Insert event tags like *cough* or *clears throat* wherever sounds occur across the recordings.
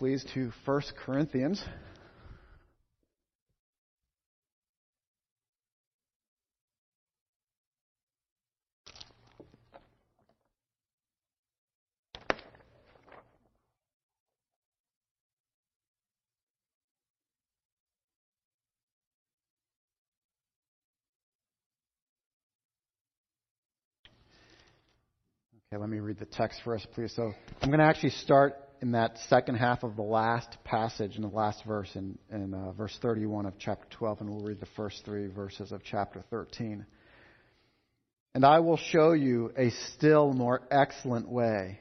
please, to 1 Corinthians. Okay, let me read the text for us, please. So I'm going to actually start in that second half of the last passage in the last verse, in, in uh, verse 31 of chapter 12, and we'll read the first three verses of chapter 13. And I will show you a still more excellent way.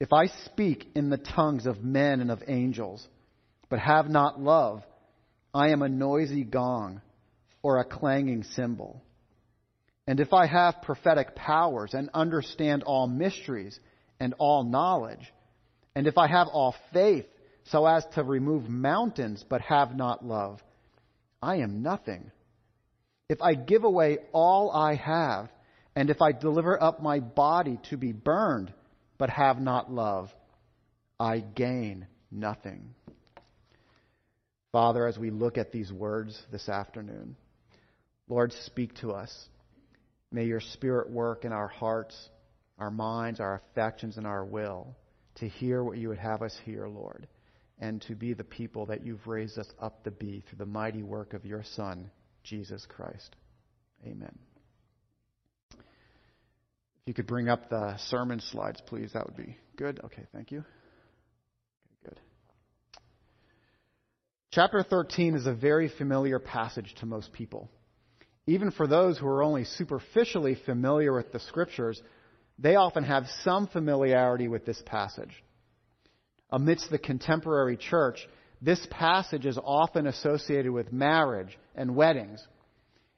If I speak in the tongues of men and of angels, but have not love, I am a noisy gong or a clanging cymbal. And if I have prophetic powers and understand all mysteries and all knowledge, and if I have all faith so as to remove mountains but have not love, I am nothing. If I give away all I have, and if I deliver up my body to be burned but have not love, I gain nothing. Father, as we look at these words this afternoon, Lord, speak to us. May your Spirit work in our hearts, our minds, our affections, and our will to hear what you would have us hear, Lord, and to be the people that you've raised us up to be through the mighty work of your Son, Jesus Christ. Amen. If you could bring up the sermon slides, please, that would be good. Okay, thank you. Good. Chapter 13 is a very familiar passage to most people even for those who are only superficially familiar with the scriptures, they often have some familiarity with this passage. Amidst the contemporary church, this passage is often associated with marriage and weddings.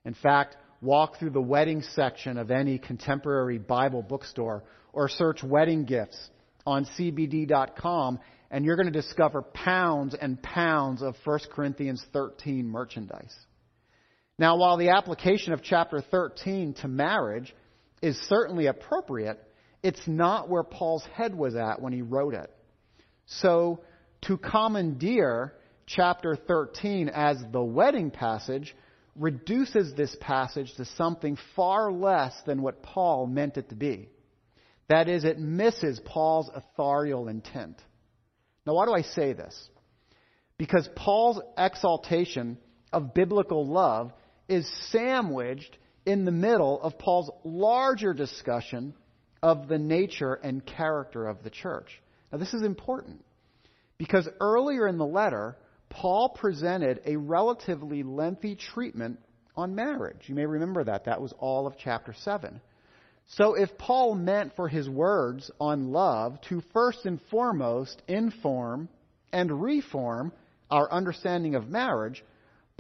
In fact, walk through the wedding section of any contemporary Bible bookstore or search wedding gifts on cbd.com and you're going to discover pounds and pounds of 1 Corinthians 13 merchandise. Now, while the application of chapter 13 to marriage is certainly appropriate, it's not where Paul's head was at when he wrote it. So, to commandeer chapter 13 as the wedding passage reduces this passage to something far less than what Paul meant it to be. That is, it misses Paul's authorial intent. Now, why do I say this? Because Paul's exaltation of biblical love is sandwiched in the middle of Paul's larger discussion of the nature and character of the church. Now, this is important because earlier in the letter, Paul presented a relatively lengthy treatment on marriage. You may remember that. That was all of chapter 7. So, if Paul meant for his words on love to first and foremost inform and reform our understanding of marriage,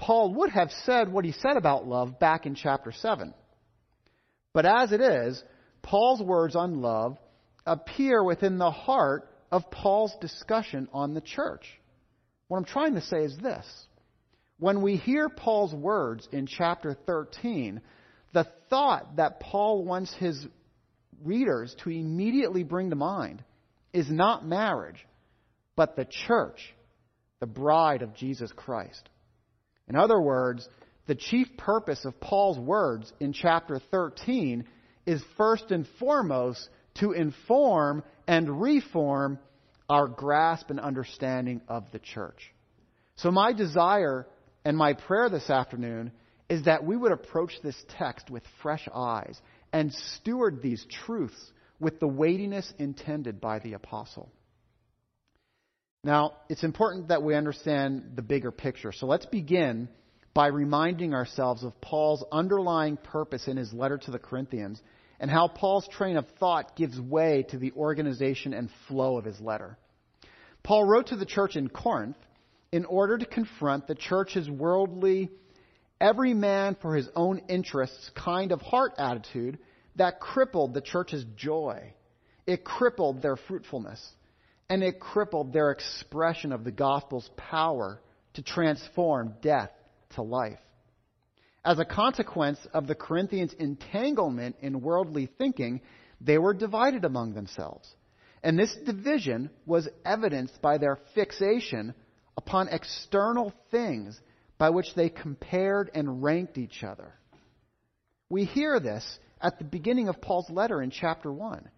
Paul would have said what he said about love back in chapter 7. But as it is, Paul's words on love appear within the heart of Paul's discussion on the church. What I'm trying to say is this. When we hear Paul's words in chapter 13, the thought that Paul wants his readers to immediately bring to mind is not marriage, but the church, the bride of Jesus Christ. In other words, the chief purpose of Paul's words in chapter 13 is first and foremost to inform and reform our grasp and understanding of the church. So, my desire and my prayer this afternoon is that we would approach this text with fresh eyes and steward these truths with the weightiness intended by the apostle. Now, it's important that we understand the bigger picture. So let's begin by reminding ourselves of Paul's underlying purpose in his letter to the Corinthians and how Paul's train of thought gives way to the organization and flow of his letter. Paul wrote to the church in Corinth in order to confront the church's worldly, every man for his own interests kind of heart attitude that crippled the church's joy. It crippled their fruitfulness and it crippled their expression of the gospel's power to transform death to life. As a consequence of the Corinthians' entanglement in worldly thinking, they were divided among themselves. And this division was evidenced by their fixation upon external things by which they compared and ranked each other. We hear this at the beginning of Paul's letter in chapter 1.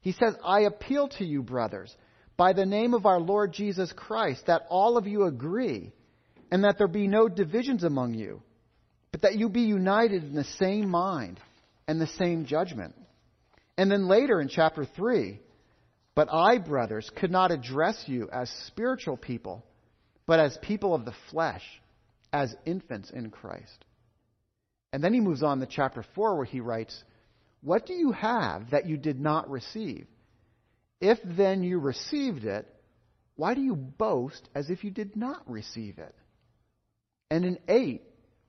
He says, I appeal to you, brothers, by the name of our Lord Jesus Christ, that all of you agree, and that there be no divisions among you, but that you be united in the same mind and the same judgment. And then later in chapter 3, but I, brothers, could not address you as spiritual people, but as people of the flesh, as infants in Christ. And then he moves on to chapter 4 where he writes, What do you have that you did not receive? If then you received it, why do you boast as if you did not receive it? And in 8,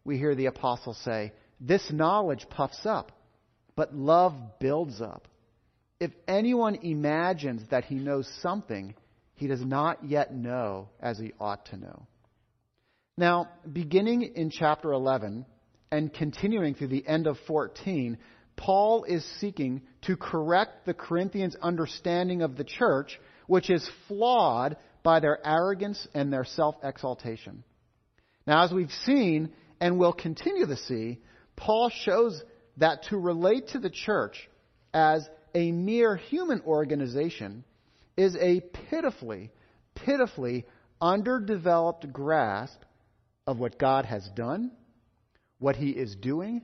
we hear the apostle say, This knowledge puffs up, but love builds up. If anyone imagines that he knows something, he does not yet know as he ought to know. Now, beginning in chapter 11 and continuing through the end of 14, Paul is seeking to correct the Corinthians' understanding of the church, which is flawed by their arrogance and their self exaltation. Now, as we've seen and will continue to see, Paul shows that to relate to the church as a mere human organization is a pitifully, pitifully underdeveloped grasp of what God has done, what He is doing,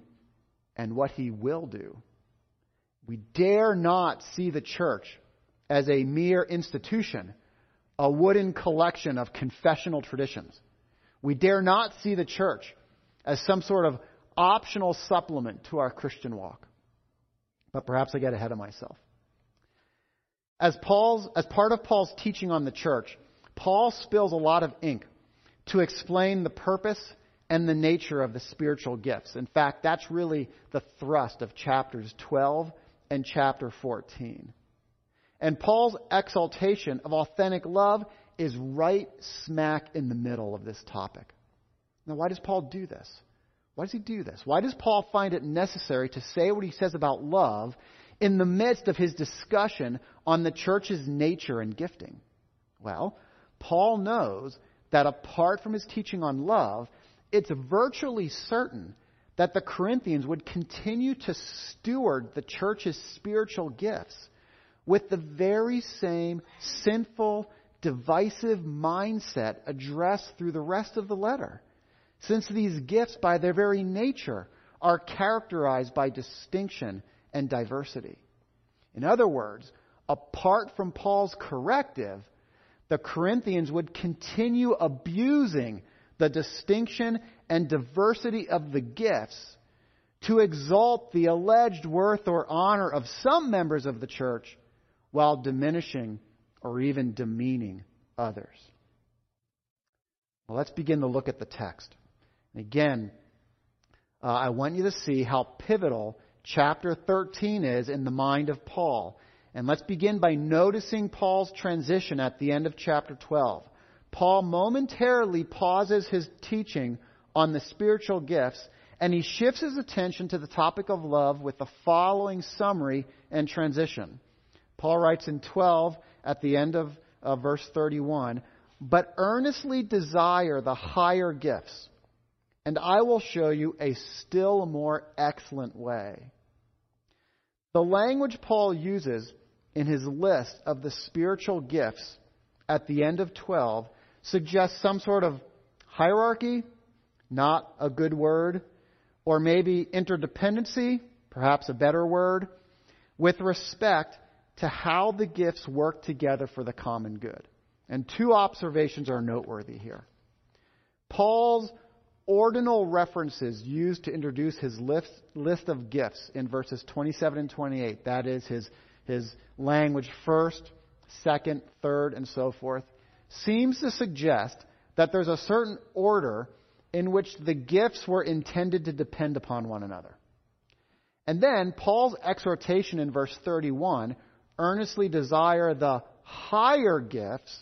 and what He will do. We dare not see the church as a mere institution, a wooden collection of confessional traditions. We dare not see the church as some sort of optional supplement to our Christian walk. But perhaps I get ahead of myself. As, Paul's, as part of Paul's teaching on the church, Paul spills a lot of ink to explain the purpose and the nature of the spiritual gifts. In fact, that's really the thrust of chapters 12 and chapter 14. And Paul's exaltation of authentic love is right smack in the middle of this topic. Now, why does Paul do this? Why does he do this? Why does Paul find it necessary to say what he says about love in the midst of his discussion on the church's nature and gifting? Well, Paul knows that apart from his teaching on love, it's virtually certain that the Corinthians would continue to steward the church's spiritual gifts with the very same sinful, divisive mindset addressed through the rest of the letter. Since these gifts, by their very nature, are characterized by distinction and diversity. In other words, apart from Paul's corrective, the Corinthians would continue abusing the distinction and diversity of the gifts to exalt the alleged worth or honor of some members of the church while diminishing or even demeaning others. Well, let's begin to look at the text. Again, uh, I want you to see how pivotal chapter 13 is in the mind of Paul. And let's begin by noticing Paul's transition at the end of chapter 12. Paul momentarily pauses his teaching on the spiritual gifts and he shifts his attention to the topic of love with the following summary and transition. Paul writes in 12 at the end of uh, verse 31 But earnestly desire the higher gifts, and I will show you a still more excellent way. The language Paul uses in his list of the spiritual gifts at the end of 12 suggests some sort of hierarchy, not a good word, or maybe interdependency, perhaps a better word, with respect to how the gifts work together for the common good. And two observations are noteworthy here. Paul's ordinal references used to introduce his list, list of gifts in verses 27 and 28, that is, his, his language first, second, third, and so forth, seems to suggest that there's a certain order in which the gifts were intended to depend upon one another. And then Paul's exhortation in verse 31 earnestly desire the higher gifts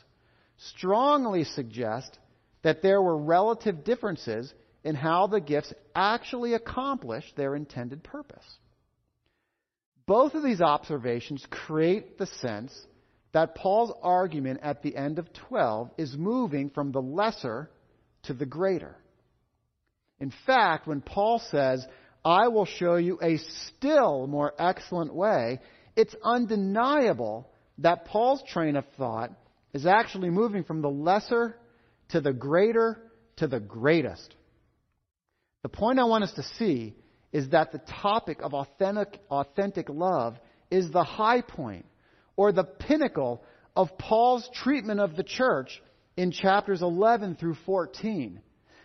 strongly suggest that there were relative differences in how the gifts actually accomplished their intended purpose. Both of these observations create the sense that Paul's argument at the end of 12 is moving from the lesser to the greater. In fact, when Paul says, I will show you a still more excellent way, it's undeniable that Paul's train of thought is actually moving from the lesser to the greater to the greatest. The point I want us to see is that the topic of authentic, authentic love is the high point or the pinnacle of Paul's treatment of the church in chapters 11 through 14.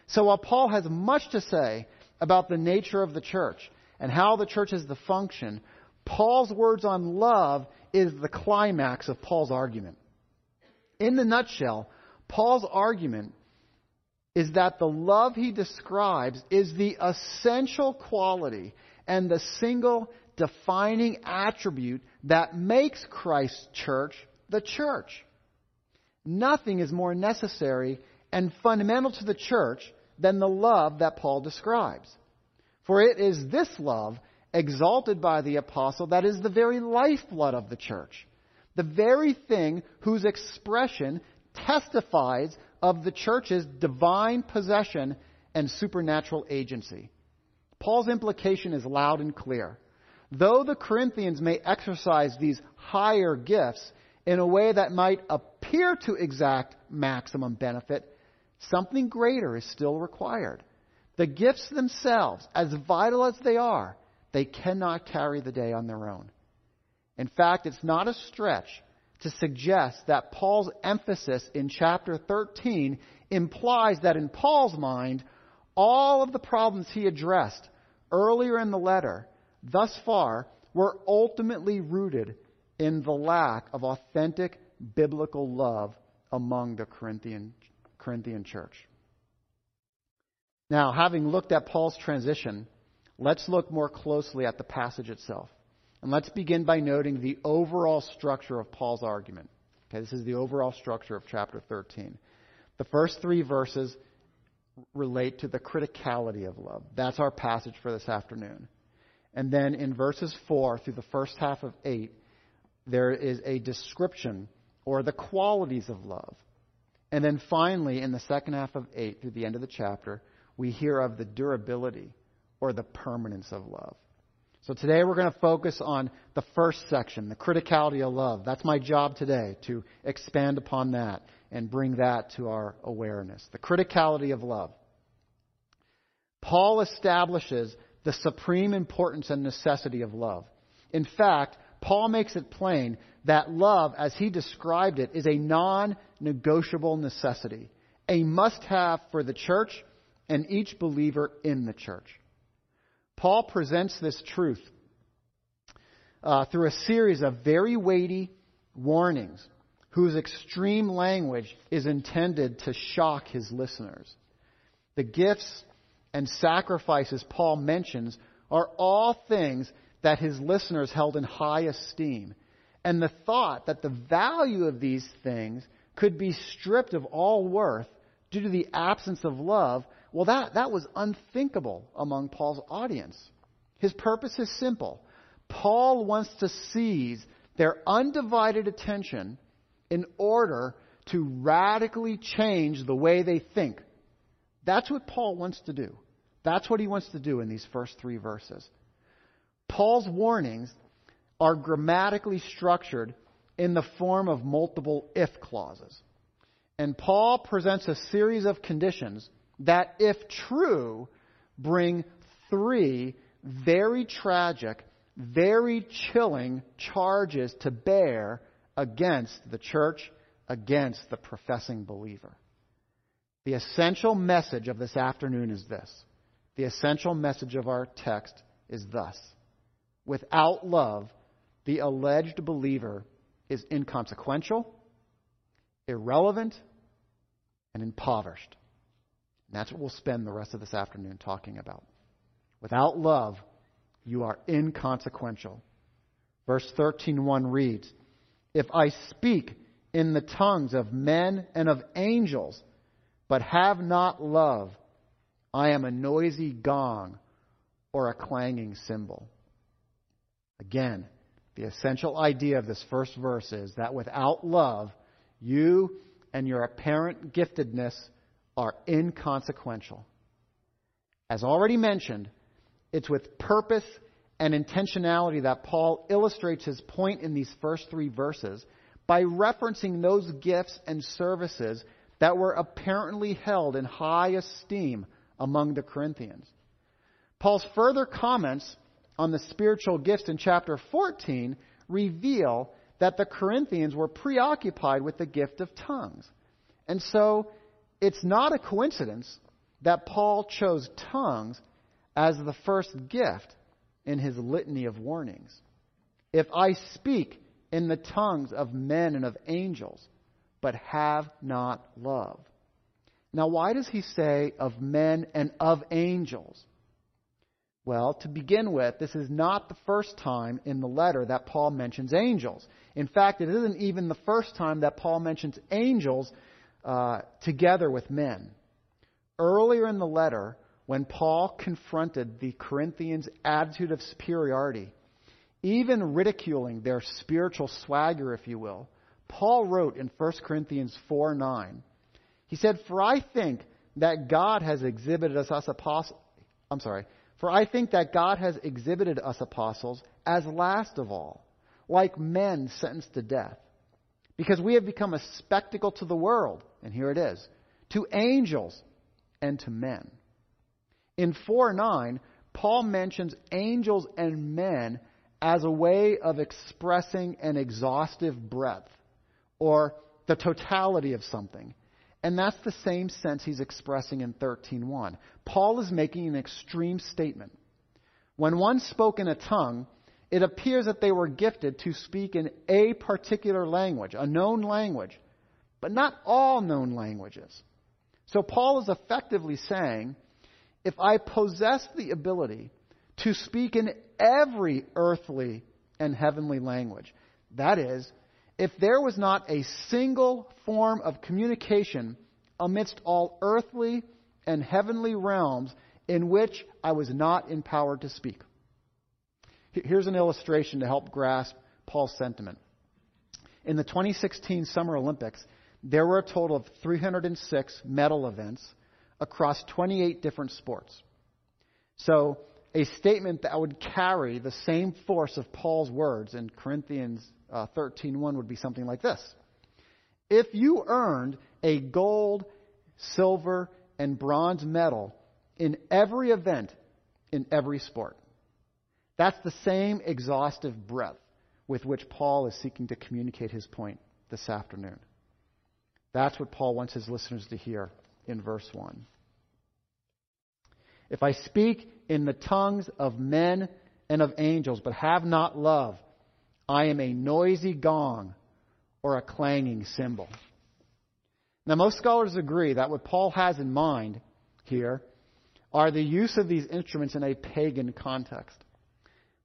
So while Paul has much to say about the nature of the church and how the church is to function, Paul's words on love is the climax of Paul's argument. In the nutshell, Paul's argument is that the love he describes is the essential quality and the single defining attribute that makes Christ's church the church. Nothing is more necessary and fundamental to the church than the love that Paul describes. For it is this love, exalted by the apostle, that is the very lifeblood of the church, the very thing whose expression testifies of the church's divine possession and supernatural agency. Paul's implication is loud and clear. Though the Corinthians may exercise these higher gifts in a way that might appear to exact maximum benefit, something greater is still required. The gifts themselves, as vital as they are, they cannot carry the day on their own. In fact, it's not a stretch to suggest that Paul's emphasis in chapter 13 implies that in Paul's mind, all of the problems he addressed earlier in the letter thus far were ultimately rooted in the lack of authentic biblical love among the Corinthian, Corinthian church. Now, having looked at Paul's transition, let's look more closely at the passage itself. And let's begin by noting the overall structure of Paul's argument. Okay, this is the overall structure of chapter 13. The first three verses relate to the criticality of love. That's our passage for this afternoon. And then in verses 4 through the first half of 8, there is a description or the qualities of love. And then finally, in the second half of 8 through the end of the chapter, we hear of the durability or the permanence of love. So today we're going to focus on the first section, the criticality of love. That's my job today, to expand upon that and bring that to our awareness. The criticality of love. Paul establishes the supreme importance and necessity of love. In fact, Paul makes it plain that love, as he described it, is a non negotiable necessity, a must have for the church and each believer in the church. Paul presents this truth uh, through a series of very weighty warnings whose extreme language is intended to shock his listeners. The gifts and sacrifices Paul mentions are all things that his listeners held in high esteem. And the thought that the value of these things could be stripped of all worth due to the absence of love, well, that, that was unthinkable among Paul's audience. His purpose is simple. Paul wants to seize their undivided attention in order to radically change the way they think. That's what Paul wants to do. That's what he wants to do in these first three verses. Paul's warnings are grammatically structured in the form of multiple if clauses. And Paul presents a series of conditions that, if true, bring three very tragic, very chilling charges to bear against the church, against the professing believer. The essential message of this afternoon is this. The essential message of our text is thus. Without love, the alleged believer is inconsequential, irrelevant, and impoverished. And that's what we'll spend the rest of this afternoon talking about. Without love, you are inconsequential. Verse 13:1 reads, "If I speak in the tongues of men and of angels, but have not love, I am a noisy gong or a clanging cymbal." Again, The essential idea of this first verse is that without love, you and your apparent giftedness are inconsequential. As already mentioned, it's with purpose and intentionality that Paul illustrates his point in these first three verses by referencing those gifts and services that were apparently held in high esteem among the Corinthians. Paul's further comments on the spiritual gifts in chapter 14 reveal that the Corinthians were preoccupied with the gift of tongues. And so it's not a coincidence that Paul chose tongues as the first gift in his litany of warnings. If I speak in the tongues of men and of angels, but have not love. Now, why does he say of men and of angels? Well, to begin with, this is not the first time in the letter that Paul mentions angels. In fact, it isn't even the first time that Paul mentions angels uh, together with men. Earlier in the letter, when Paul confronted the Corinthians' attitude of superiority, even ridiculing their spiritual swagger, if you will, Paul wrote in 1 Corinthians 4 9, he said, For I think that God has exhibited us, us apostles, I'm sorry, for I think that God has exhibited us apostles as last of all, like men sentenced to death. Because we have become a spectacle to the world, and here it is, to angels and to men. In 4 9, Paul mentions angels and men as a way of expressing an exhaustive breadth or the totality of something. And that's the same sense he's expressing in 13.1. Paul is making an extreme statement. When one spoke in a tongue, it appears that they were gifted to speak in a particular language, a known language, but not all known languages. So Paul is effectively saying, if I possess the ability to speak in every earthly and heavenly language, that is, if there was not a single form of communication amidst all earthly and heavenly realms in which I was not empowered to speak. Here's an illustration to help grasp Paul's sentiment. In the 2016 Summer Olympics, there were a total of 306 medal events across 28 different sports. So, a statement that would carry the same force of Paul's words in Corinthians uh, 13:1 would be something like this. If you earned a gold, silver, and bronze medal in every event in every sport, that's the same exhaustive breadth with which Paul is seeking to communicate his point this afternoon. That's what Paul wants his listeners to hear in verse 1. If I speak in the tongues of men and of angels, but have not love, I am a noisy gong or a clanging cymbal. Now, most scholars agree that what Paul has in mind here are the use of these instruments in a pagan context.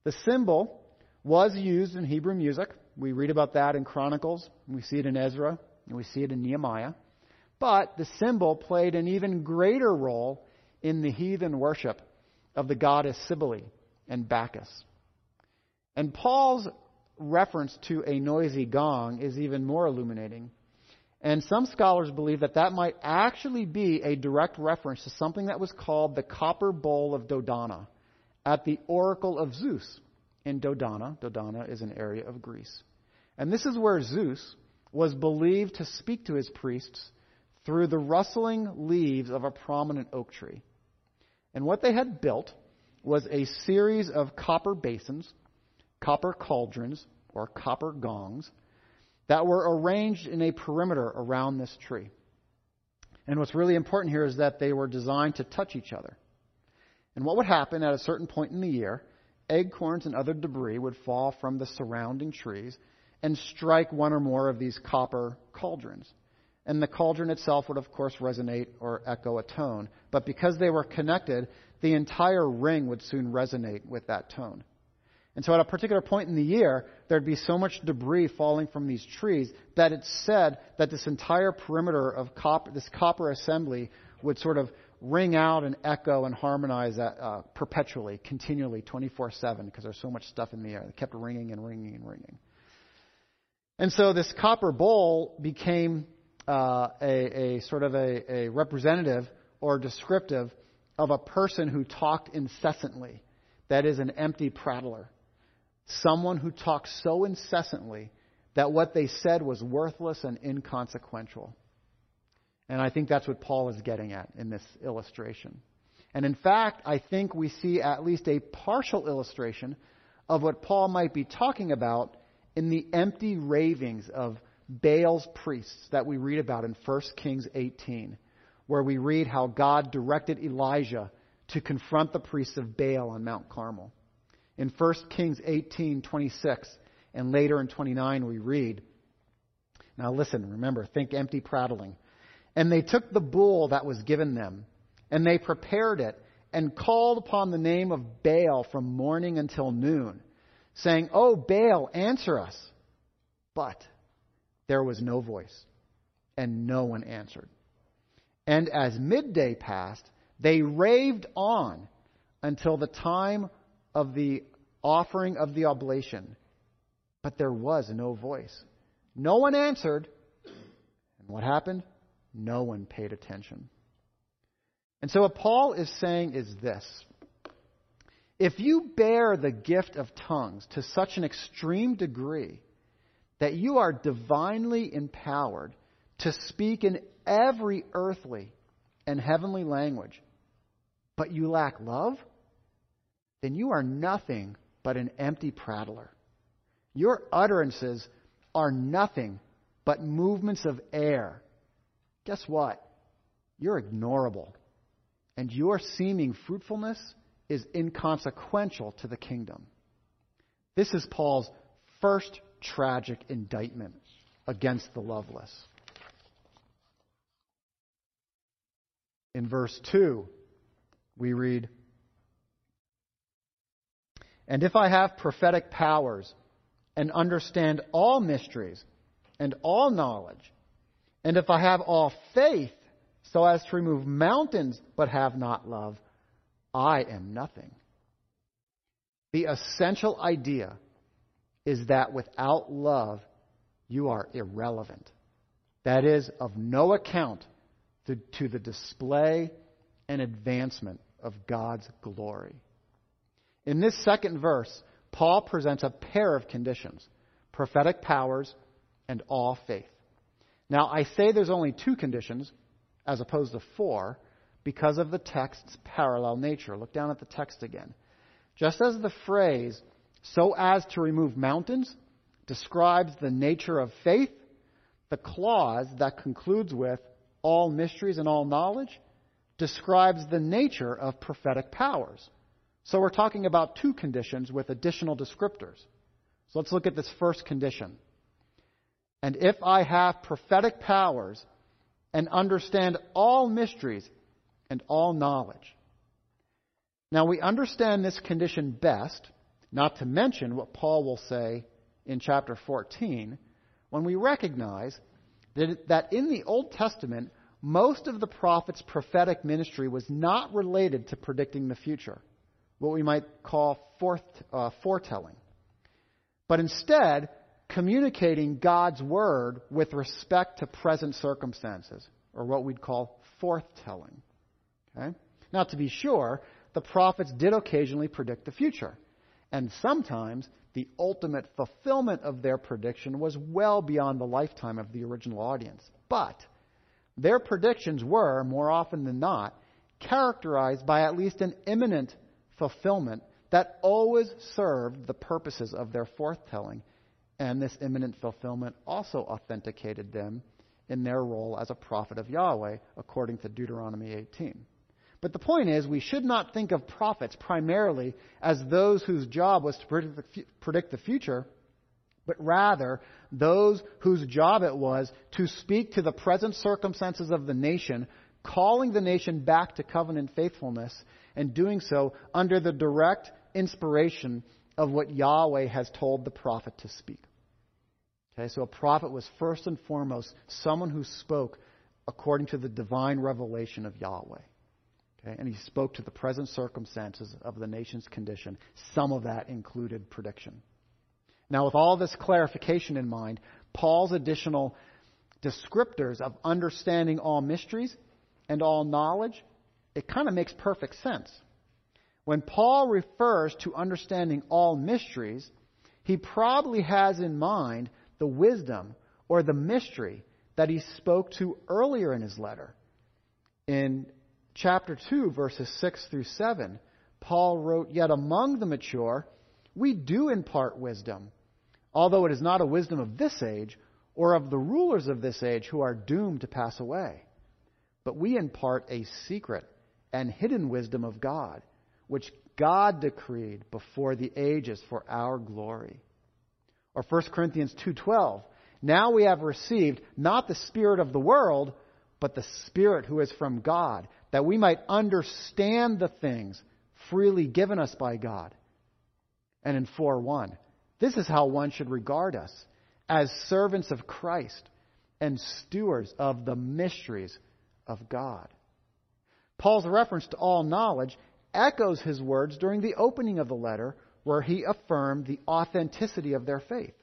The cymbal was used in Hebrew music. We read about that in Chronicles, we see it in Ezra, and we see it in Nehemiah. But the cymbal played an even greater role in the heathen worship of the goddess Cybele and Bacchus. And Paul's reference to a noisy gong is even more illuminating. And some scholars believe that that might actually be a direct reference to something that was called the copper bowl of Dodona at the oracle of Zeus in Dodona. Dodona is an area of Greece. And this is where Zeus was believed to speak to his priests through the rustling leaves of a prominent oak tree. And what they had built was a series of copper basins, copper cauldrons, or copper gongs, that were arranged in a perimeter around this tree. And what's really important here is that they were designed to touch each other. And what would happen at a certain point in the year, acorns and other debris would fall from the surrounding trees and strike one or more of these copper cauldrons. And the cauldron itself would, of course, resonate or echo a tone. But because they were connected, the entire ring would soon resonate with that tone. And so at a particular point in the year, there'd be so much debris falling from these trees that it's said that this entire perimeter of copper, this copper assembly would sort of ring out and echo and harmonize uh, perpetually, continually, 24 7, because there's so much stuff in the air. They kept ringing and ringing and ringing. And so this copper bowl became uh, a, a, sort of a, a representative or descriptive of a person who talked incessantly. That is an empty prattler. Someone who talked so incessantly that what they said was worthless and inconsequential. And I think that's what Paul is getting at in this illustration. And in fact, I think we see at least a partial illustration of what Paul might be talking about in the empty ravings of Baal's priests that we read about in 1 Kings 18, where we read how God directed Elijah to confront the priests of Baal on Mount Carmel. In 1 Kings 18:26 and later in 29 we read, now listen, remember, think empty prattling. And they took the bull that was given them, and they prepared it, and called upon the name of Baal from morning until noon, saying, Oh, Baal, answer us. But there was no voice, and no one answered. And as midday passed, they raved on until the time of the offering of the oblation. But there was no voice. No one answered. And what happened? No one paid attention. And so what Paul is saying is this. If you bear the gift of tongues to such an extreme degree that you are divinely empowered to speak in every earthly and heavenly language, but you lack love, then you are nothing but an empty prattler. Your utterances are nothing but movements of air guess what? You're ignorable. And your seeming fruitfulness is inconsequential to the kingdom. This is Paul's first tragic indictment against the loveless. In verse 2, we read, And if I have prophetic powers and understand all mysteries and all knowledge, and if I have all faith so as to remove mountains but have not love, I am nothing. The essential idea is that without love, you are irrelevant. That is, of no account to, to the display and advancement of God's glory. In this second verse, Paul presents a pair of conditions prophetic powers and all faith. Now, I say there's only two conditions as opposed to four because of the text's parallel nature. Look down at the text again. Just as the phrase, so as to remove mountains, describes the nature of faith, the clause that concludes with all mysteries and all knowledge describes the nature of prophetic powers. So we're talking about two conditions with additional descriptors. So let's look at this first condition. And if I have prophetic powers and understand all mysteries and all knowledge. Now, we understand this condition best, not to mention what Paul will say in chapter 14, when we recognize that, in the Old Testament, most of the prophet's prophetic ministry was not related to predicting the future, what we might call forth, uh, foretelling. But instead, communicating God's word with respect to present circumstances, or what we'd call forthtelling. Okay? Now, to be sure, the prophets did occasionally predict the future, and sometimes the ultimate fulfillment of their prediction was well beyond the lifetime of the original audience. But their predictions were, more often than not, characterized by at least an imminent fulfillment that always served the purposes of their forthtelling and this imminent fulfillment also authenticated them in their role as a prophet of Yahweh, according to Deuteronomy 18. But the point is, we should not think of prophets primarily as those whose job was to predict the, future, but rather those whose job it was to speak to the present circumstances of the nation, calling the nation back to covenant faithfulness, and doing so under the direct inspiration of what Yahweh has told the prophet to speak. Okay, so a prophet was first and foremost someone who spoke according to the divine revelation of Yahweh. Okay? And he spoke to the present circumstances of the nation's condition. Some of that included prediction. Now, with all this clarification in mind, Paul's additional descriptors of understanding all mysteries and all knowledge, it kind of makes perfect sense. When Paul refers to understanding all mysteries, he probably has in mind the wisdom or the mystery that he spoke to earlier in his letter. In chapter 2, verses 6 through 7, Paul wrote, Yet among the mature, we do impart wisdom, although it is not a wisdom of this age or of the rulers of this age who are doomed to pass away. But we impart a secret and hidden wisdom of God, which God decreed before the ages for our glory. Or 1 Corinthians 2:12, now we have received not the spirit of the world, but the spirit who is from God, that we might understand the things freely given us by God. And in 4:1, this is how one should regard us as servants of Christ and stewards of the mysteries of God. Paul's reference to all knowledge echoes his words during the opening of the letter, where he affirmed the authenticity of their faith.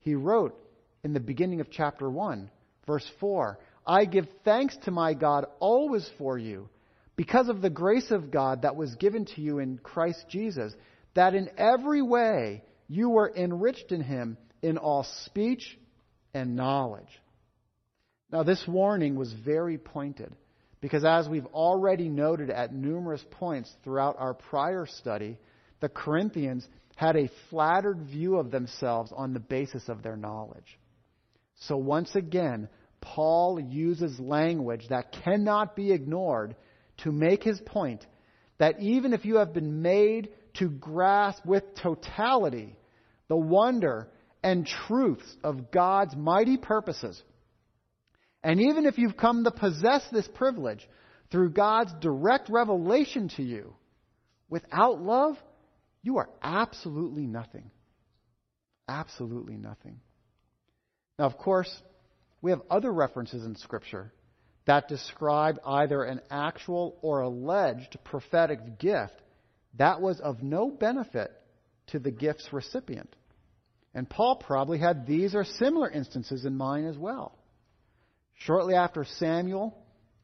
He wrote in the beginning of chapter 1, verse 4 I give thanks to my God always for you, because of the grace of God that was given to you in Christ Jesus, that in every way you were enriched in him in all speech and knowledge. Now, this warning was very pointed because, as we've already noted at numerous points throughout our prior study, the Corinthians had a flattered view of themselves on the basis of their knowledge. So, once again, Paul uses language that cannot be ignored to make his point that even if you have been made to grasp with totality the wonder and truths of God's mighty purposes. And even if you've come to possess this privilege through God's direct revelation to you, without love, you are absolutely nothing. Absolutely nothing. Now, of course, we have other references in Scripture that describe either an actual or alleged prophetic gift that was of no benefit to the gift's recipient. And Paul probably had these or similar instances in mind as well. Shortly after Samuel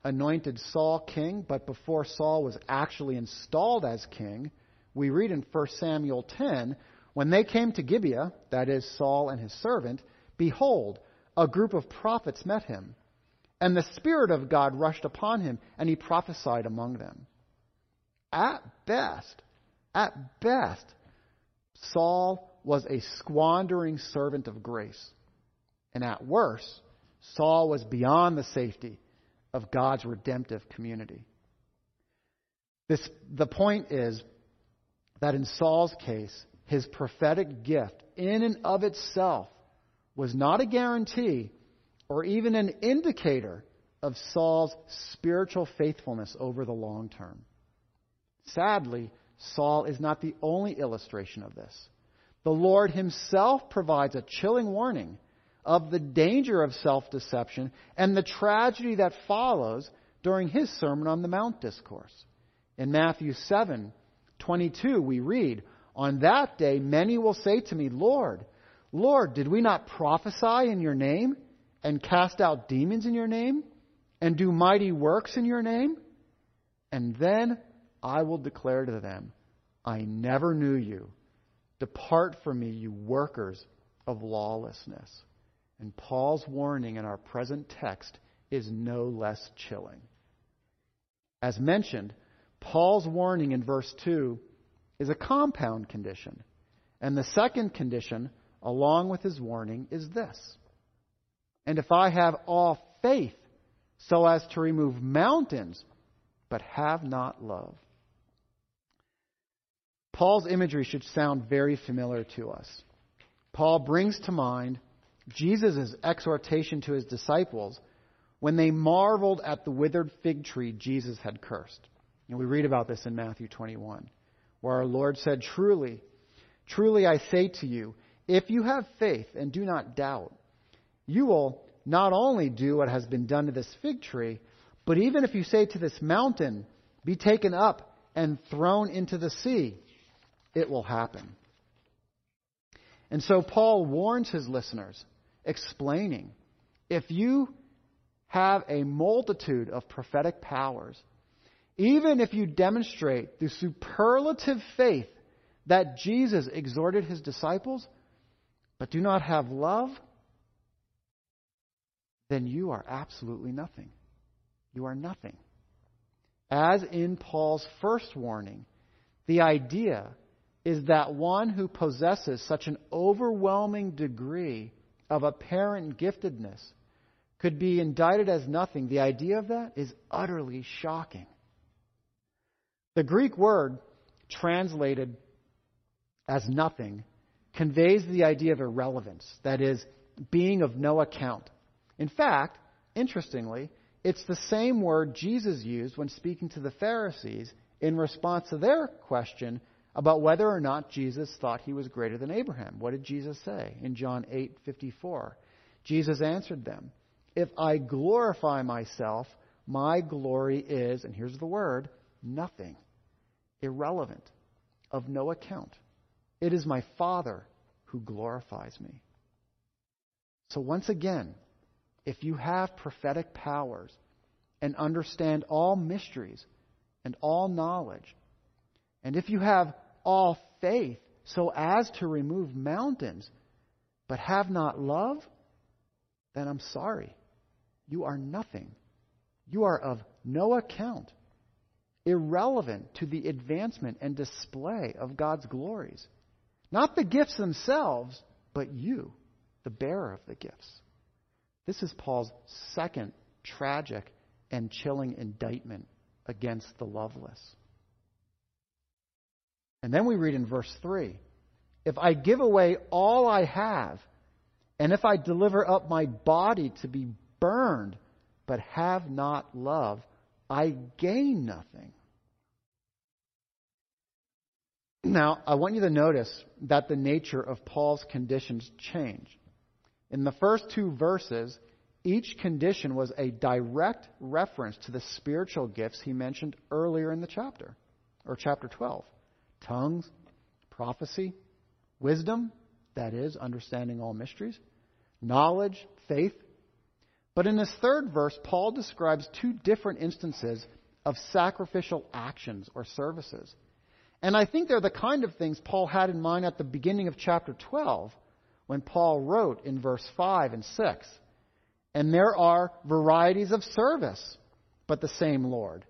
anointed Saul king, but before Saul was actually installed as king, we read in 1 Samuel 10 when they came to Gibeah, that is, Saul and his servant, behold, a group of prophets met him. And the Spirit of God rushed upon him, and he prophesied among them. At best, at best, Saul was a squandering servant of grace. And at worst, Saul was beyond the safety of God's redemptive community. This, the point is that in Saul's case, his prophetic gift, in and of itself, was not a guarantee or even an indicator of Saul's spiritual faithfulness over the long term. Sadly, Saul is not the only illustration of this. The Lord Himself provides a chilling warning of the danger of self deception and the tragedy that follows during His Sermon on the Mount discourse. In Matthew 7 22, we read, On that day many will say to me, Lord, Lord, did we not prophesy in your name and cast out demons in your name and do mighty works in your name? And then I will declare to them, I never knew you. Depart from me, you workers of lawlessness. And Paul's warning in our present text is no less chilling. As mentioned, Paul's warning in verse 2 is a compound condition. And the second condition, along with his warning, is this. And if I have all faith so as to remove mountains, but have not love, Paul's imagery should sound very familiar to us. Paul brings to mind Jesus' exhortation to his disciples when they marveled at the withered fig tree Jesus had cursed. And we read about this in Matthew 21, where our Lord said, Truly, truly I say to you, if you have faith and do not doubt, you will not only do what has been done to this fig tree, but even if you say to this mountain, be taken up and thrown into the sea, it will happen. And so Paul warns his listeners, explaining if you have a multitude of prophetic powers, even if you demonstrate the superlative faith that Jesus exhorted his disciples, but do not have love, then you are absolutely nothing. You are nothing. As in Paul's first warning, the idea is that one who possesses such an overwhelming degree of apparent giftedness could be indicted as nothing. The idea of that is utterly shocking. The Greek word translated as nothing conveys the idea of irrelevance, that is, being of no account. In fact, interestingly, it's the same word Jesus used when speaking to the Pharisees in response to their question about whether or not Jesus thought he was greater than Abraham. What did Jesus say in John 8:54? Jesus answered them, "If I glorify myself, my glory is, and here's the word, nothing, irrelevant, of no account. It is my Father who glorifies me." So once again, if you have prophetic powers and understand all mysteries and all knowledge, and if you have all faith so as to remove mountains, but have not love, then I'm sorry. You are nothing. You are of no account, irrelevant to the advancement and display of God's glories. Not the gifts themselves, but you, the bearer of the gifts. This is Paul's second tragic and chilling indictment against the loveless. And then we read in verse 3 If I give away all I have, and if I deliver up my body to be burned, but have not love, I gain nothing. Now, I want you to notice that the nature of Paul's conditions change. In the first two verses, each condition was a direct reference to the spiritual gifts he mentioned earlier in the chapter, or chapter 12 tongues, prophecy, wisdom, that is, understanding all mysteries, knowledge, faith. But in this third verse, Paul describes two different instances of sacrificial actions or services. And I think they're the kind of things Paul had in mind at the beginning of chapter 12 when Paul wrote in verse 5 and 6. And there are varieties of service, but the same Lord.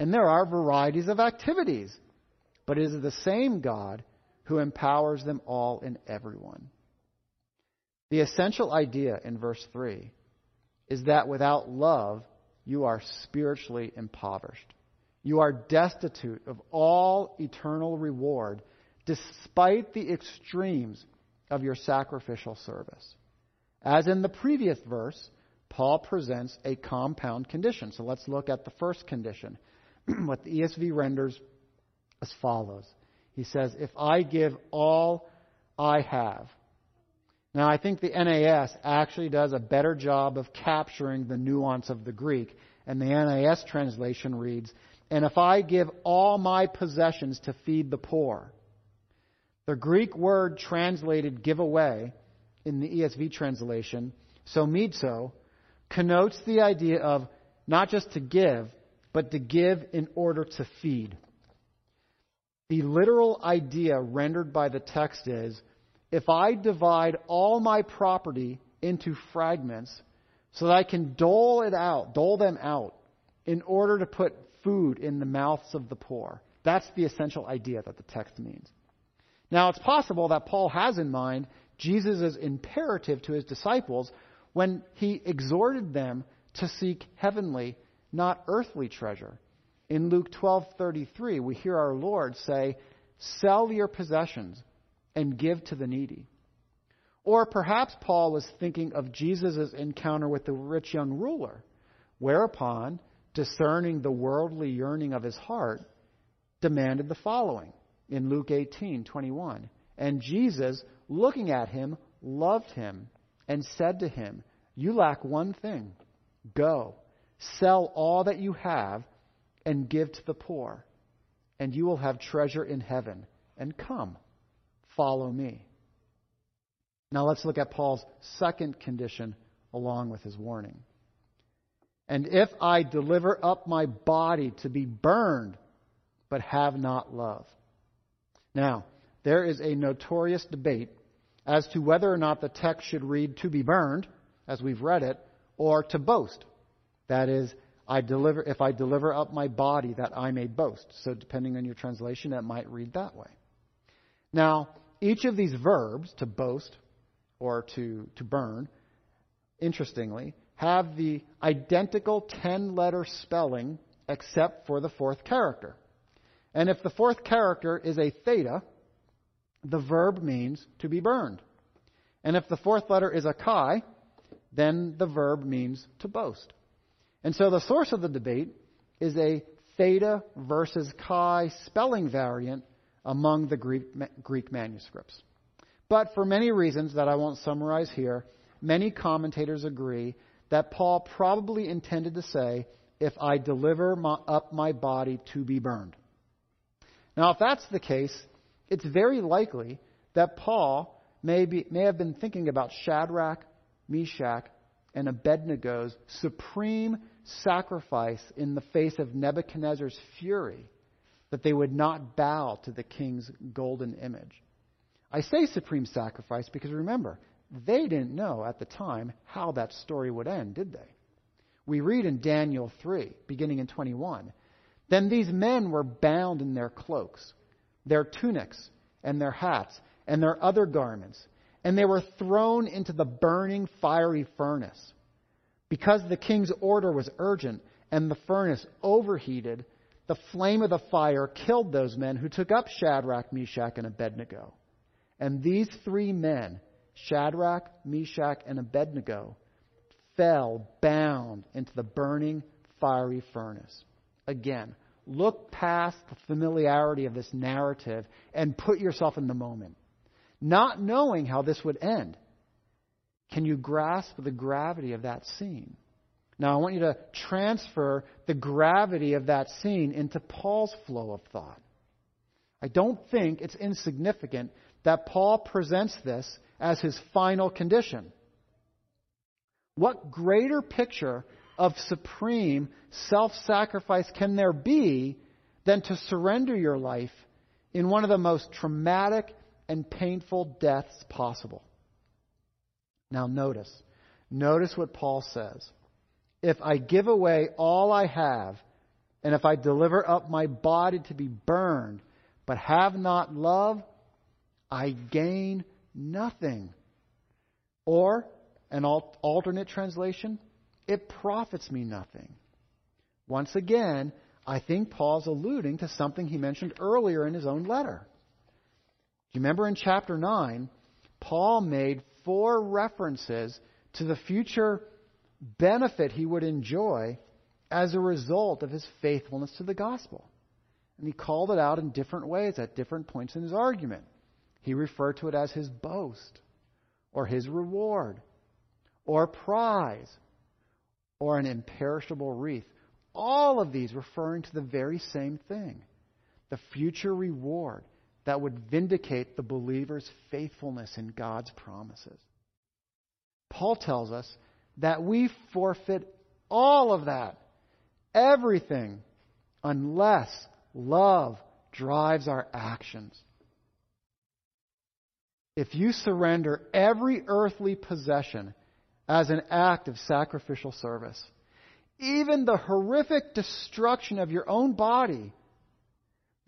And there are varieties of activities, but it is the same God who empowers them all and everyone. The essential idea in verse 3 is that without love, you are spiritually impoverished. You are destitute of all eternal reward despite the extremes of your sacrificial service. As in the previous verse, Paul presents a compound condition. So let's look at the first condition. *clears throat* what the ESV renders as follows He says, If I give all I have. Now, I think the NAS actually does a better job of capturing the nuance of the Greek. And the NAS translation reads, And if I give all my possessions to feed the poor. The Greek word translated give away in the ESV translation, so somizo, connotes the idea of not just to give, but to give in order to feed. The literal idea rendered by the text is if I divide all my property into fragments so that I can dole it out, dole them out in order to put food in the mouths of the poor. That's the essential idea that the text means. Now, it's possible that Paul has in mind Jesus' imperative to his disciples when he exhorted them to seek heavenly, not earthly treasure. In Luke 12:33, we hear our Lord say, "Sell your possessions and give to the needy." Or perhaps Paul was thinking of Jesus' encounter with the rich young ruler, whereupon, discerning the worldly yearning of his heart, demanded the following in Luke 18:21. And Jesus, looking at him, loved him and said to him, "You lack one thing. Go, sell all that you have and give to the poor, and you will have treasure in heaven. And come, follow me. Now let's look at Paul's second condition along with his warning. And if I deliver up my body to be burned, but have not love. Now, there is a notorious debate as to whether or not the text should read to be burned, as we've read it, or to boast. That is, I deliver, if I deliver up my body that I may boast. So depending on your translation, it might read that way. Now, each of these verbs, to boast or to, to burn, interestingly, have the identical 10 letter spelling except for the fourth character. And if the fourth character is a theta, the verb means to be burned. And if the fourth letter is a chi, then the verb means to boast. And so the source of the debate is a theta versus chi spelling variant among the Greek, Greek manuscripts. But for many reasons that I won't summarize here, many commentators agree that Paul probably intended to say, if I deliver my, up my body to be burned. Now, if that's the case, it's very likely that Paul may, be, may have been thinking about Shadrach, Meshach, and Abednego's supreme sacrifice in the face of Nebuchadnezzar's fury that they would not bow to the king's golden image. I say supreme sacrifice because remember, they didn't know at the time how that story would end, did they? We read in Daniel 3, beginning in 21, then these men were bound in their cloaks, their tunics, and their hats, and their other garments, and they were thrown into the burning fiery furnace. Because the king's order was urgent and the furnace overheated, the flame of the fire killed those men who took up Shadrach, Meshach, and Abednego. And these three men, Shadrach, Meshach, and Abednego, fell bound into the burning fiery furnace. Again, look past the familiarity of this narrative and put yourself in the moment. Not knowing how this would end. Can you grasp the gravity of that scene? Now, I want you to transfer the gravity of that scene into Paul's flow of thought. I don't think it's insignificant that Paul presents this as his final condition. What greater picture of supreme self sacrifice can there be than to surrender your life in one of the most traumatic and painful deaths possible? Now, notice. Notice what Paul says. If I give away all I have, and if I deliver up my body to be burned, but have not love, I gain nothing. Or, an alternate translation, it profits me nothing. Once again, I think Paul's alluding to something he mentioned earlier in his own letter. You remember in chapter 9, Paul made four references to the future benefit he would enjoy as a result of his faithfulness to the gospel. And he called it out in different ways at different points in his argument. He referred to it as his boast, or his reward, or prize, or an imperishable wreath. All of these referring to the very same thing the future reward that would vindicate the believer's faithfulness in God's promises. Paul tells us that we forfeit all of that, everything, unless love drives our actions. If you surrender every earthly possession as an act of sacrificial service. Even the horrific destruction of your own body,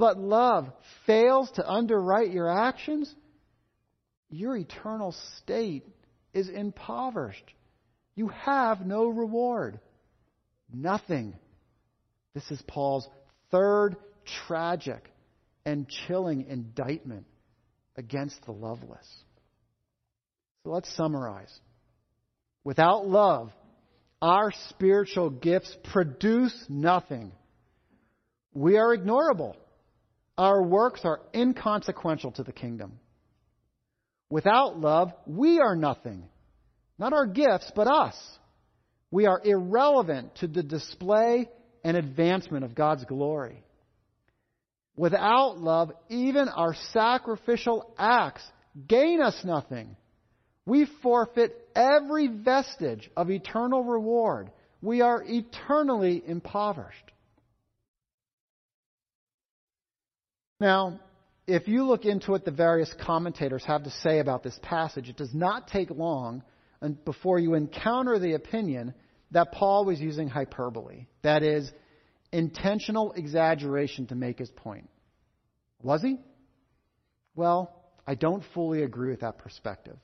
but love fails to underwrite your actions, your eternal state is impoverished. You have no reward. Nothing. This is Paul's third tragic and chilling indictment against the loveless. So let's summarize. Without love, our spiritual gifts produce nothing. We are ignorable. Our works are inconsequential to the kingdom. Without love, we are nothing. Not our gifts, but us. We are irrelevant to the display and advancement of God's glory. Without love, even our sacrificial acts gain us nothing. We forfeit every vestige of eternal reward. We are eternally impoverished. Now, if you look into what the various commentators have to say about this passage, it does not take long before you encounter the opinion that Paul was using hyperbole. That is, intentional exaggeration to make his point. Was he? Well, I don't fully agree with that perspective.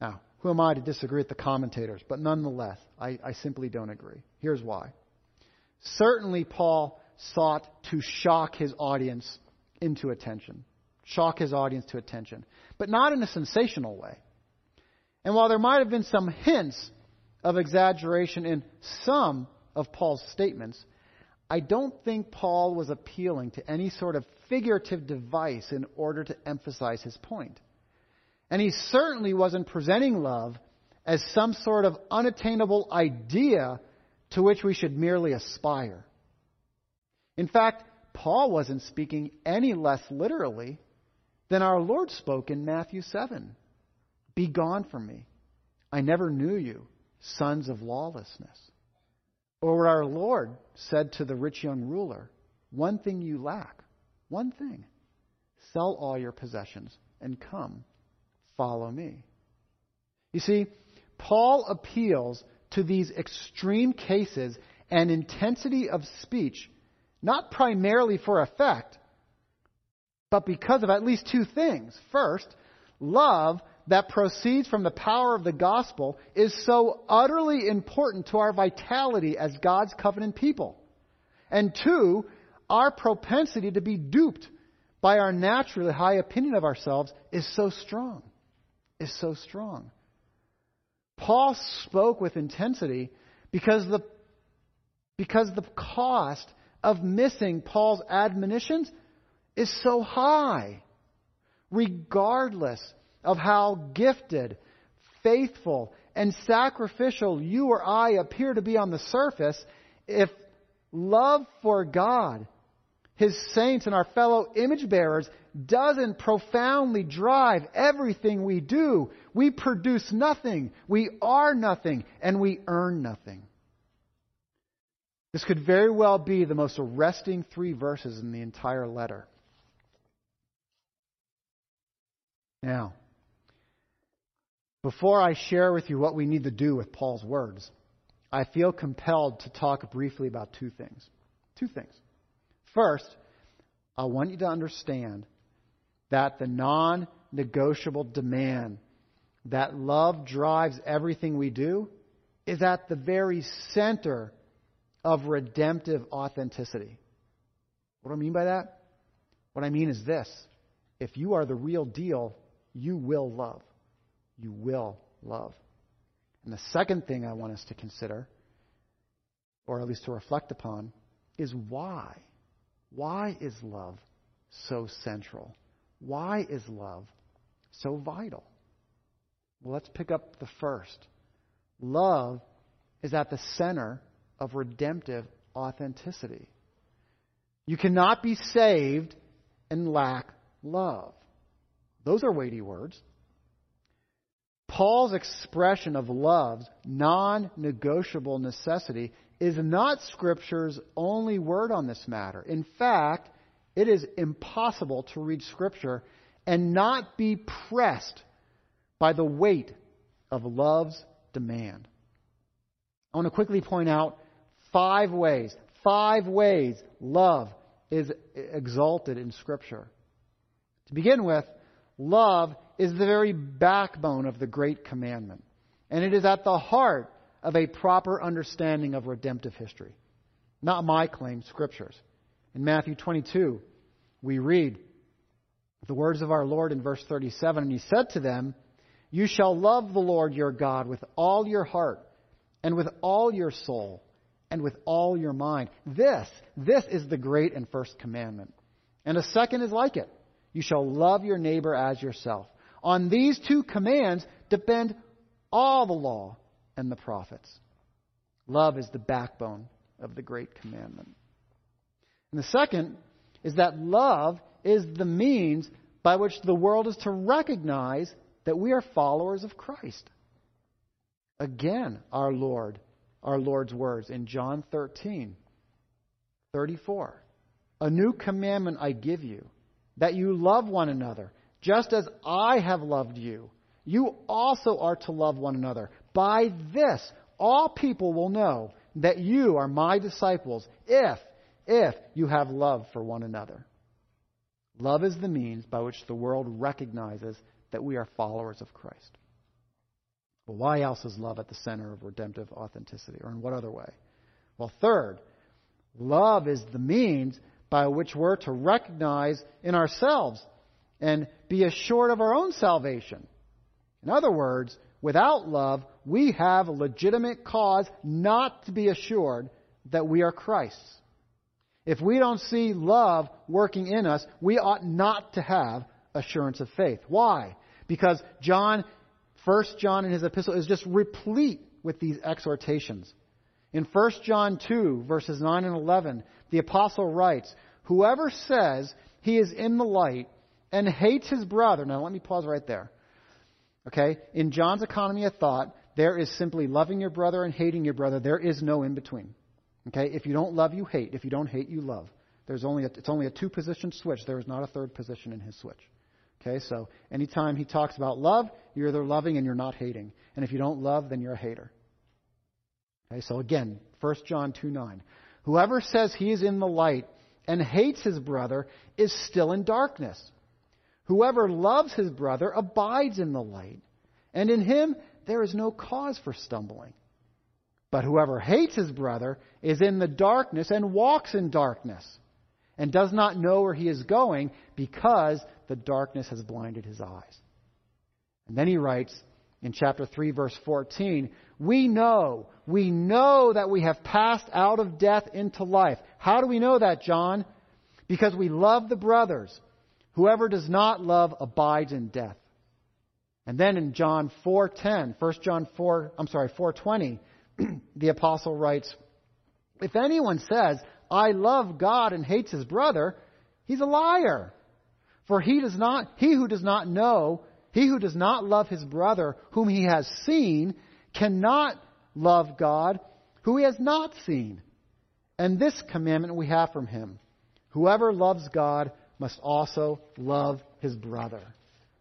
Now, who am I to disagree with the commentators? But nonetheless, I, I simply don't agree. Here's why. Certainly, Paul sought to shock his audience into attention, shock his audience to attention, but not in a sensational way. And while there might have been some hints of exaggeration in some of Paul's statements, I don't think Paul was appealing to any sort of figurative device in order to emphasize his point. And he certainly wasn't presenting love as some sort of unattainable idea to which we should merely aspire. In fact, Paul wasn't speaking any less literally than our Lord spoke in Matthew 7. Be gone from me. I never knew you, sons of lawlessness. Or what our Lord said to the rich young ruler, One thing you lack, one thing. Sell all your possessions and come, follow me. You see, Paul appeals to these extreme cases and intensity of speech, not primarily for effect, but because of at least two things. First, love that proceeds from the power of the gospel is so utterly important to our vitality as God's covenant people. And two, our propensity to be duped by our naturally high opinion of ourselves is so strong. Is so strong. Paul spoke with intensity because the, because the cost of missing Paul's admonitions is so high. Regardless of how gifted, faithful, and sacrificial you or I appear to be on the surface, if love for God, His saints, and our fellow image bearers doesn't profoundly drive everything we do, we produce nothing, we are nothing, and we earn nothing. This could very well be the most arresting three verses in the entire letter. Now, before I share with you what we need to do with Paul's words, I feel compelled to talk briefly about two things. Two things. First, I want you to understand that the non negotiable demand that love drives everything we do is at the very center of redemptive authenticity. What do I mean by that? What I mean is this if you are the real deal, you will love you will love. And the second thing I want us to consider, or at least to reflect upon, is why. Why is love so central? Why is love so vital? Well, let's pick up the first. Love is at the center of redemptive authenticity. You cannot be saved and lack love. Those are weighty words. Paul's expression of love's non negotiable necessity is not Scripture's only word on this matter. In fact, it is impossible to read Scripture and not be pressed by the weight of love's demand. I want to quickly point out five ways, five ways love is exalted in Scripture. To begin with, love is the very backbone of the great commandment. And it is at the heart of a proper understanding of redemptive history. Not my claim, Scripture's. In Matthew 22, we read the words of our Lord in verse 37 And he said to them, You shall love the Lord your God with all your heart, and with all your soul, and with all your mind. This, this is the great and first commandment. And a second is like it. You shall love your neighbor as yourself. On these two commands depend all the law and the prophets. Love is the backbone of the great commandment. And the second is that love is the means by which the world is to recognize that we are followers of Christ. Again, our Lord, our Lord's words in John 13, 34. A new commandment I give you, that you love one another, just as I have loved you. You also are to love one another. By this, all people will know that you are my disciples if, if you have love for one another. Love is the means by which the world recognizes that we are followers of Christ. Well, why else is love at the center of redemptive authenticity? Or in what other way? Well, third, love is the means by which we're to recognize in ourselves and be assured of our own salvation. In other words, without love, we have a legitimate cause not to be assured that we are Christ's. If we don't see love working in us, we ought not to have assurance of faith. Why? Because John, First John in his epistle is just replete with these exhortations. In 1 John 2, verses 9 and 11, the apostle writes, Whoever says he is in the light and hates his brother. Now, let me pause right there. Okay? In John's economy of thought, there is simply loving your brother and hating your brother. There is no in between. Okay? If you don't love, you hate. If you don't hate, you love. There's only a, it's only a two position switch. There is not a third position in his switch. Okay? So anytime he talks about love, you're either loving and you're not hating. And if you don't love, then you're a hater. Okay? So again, 1 John 2 9. Whoever says he is in the light and hates his brother is still in darkness. Whoever loves his brother abides in the light, and in him there is no cause for stumbling. But whoever hates his brother is in the darkness and walks in darkness, and does not know where he is going because the darkness has blinded his eyes. And then he writes in chapter 3, verse 14, We know, we know that we have passed out of death into life. How do we know that, John? Because we love the brothers. Whoever does not love abides in death. And then in John 4:10, 1 John 4, I'm sorry, 4:20, *clears throat* the apostle writes, "If anyone says, I love God and hates his brother, he's a liar. For he does not he who does not know, he who does not love his brother whom he has seen cannot love God who he has not seen. And this commandment we have from him: whoever loves God must also love his brother.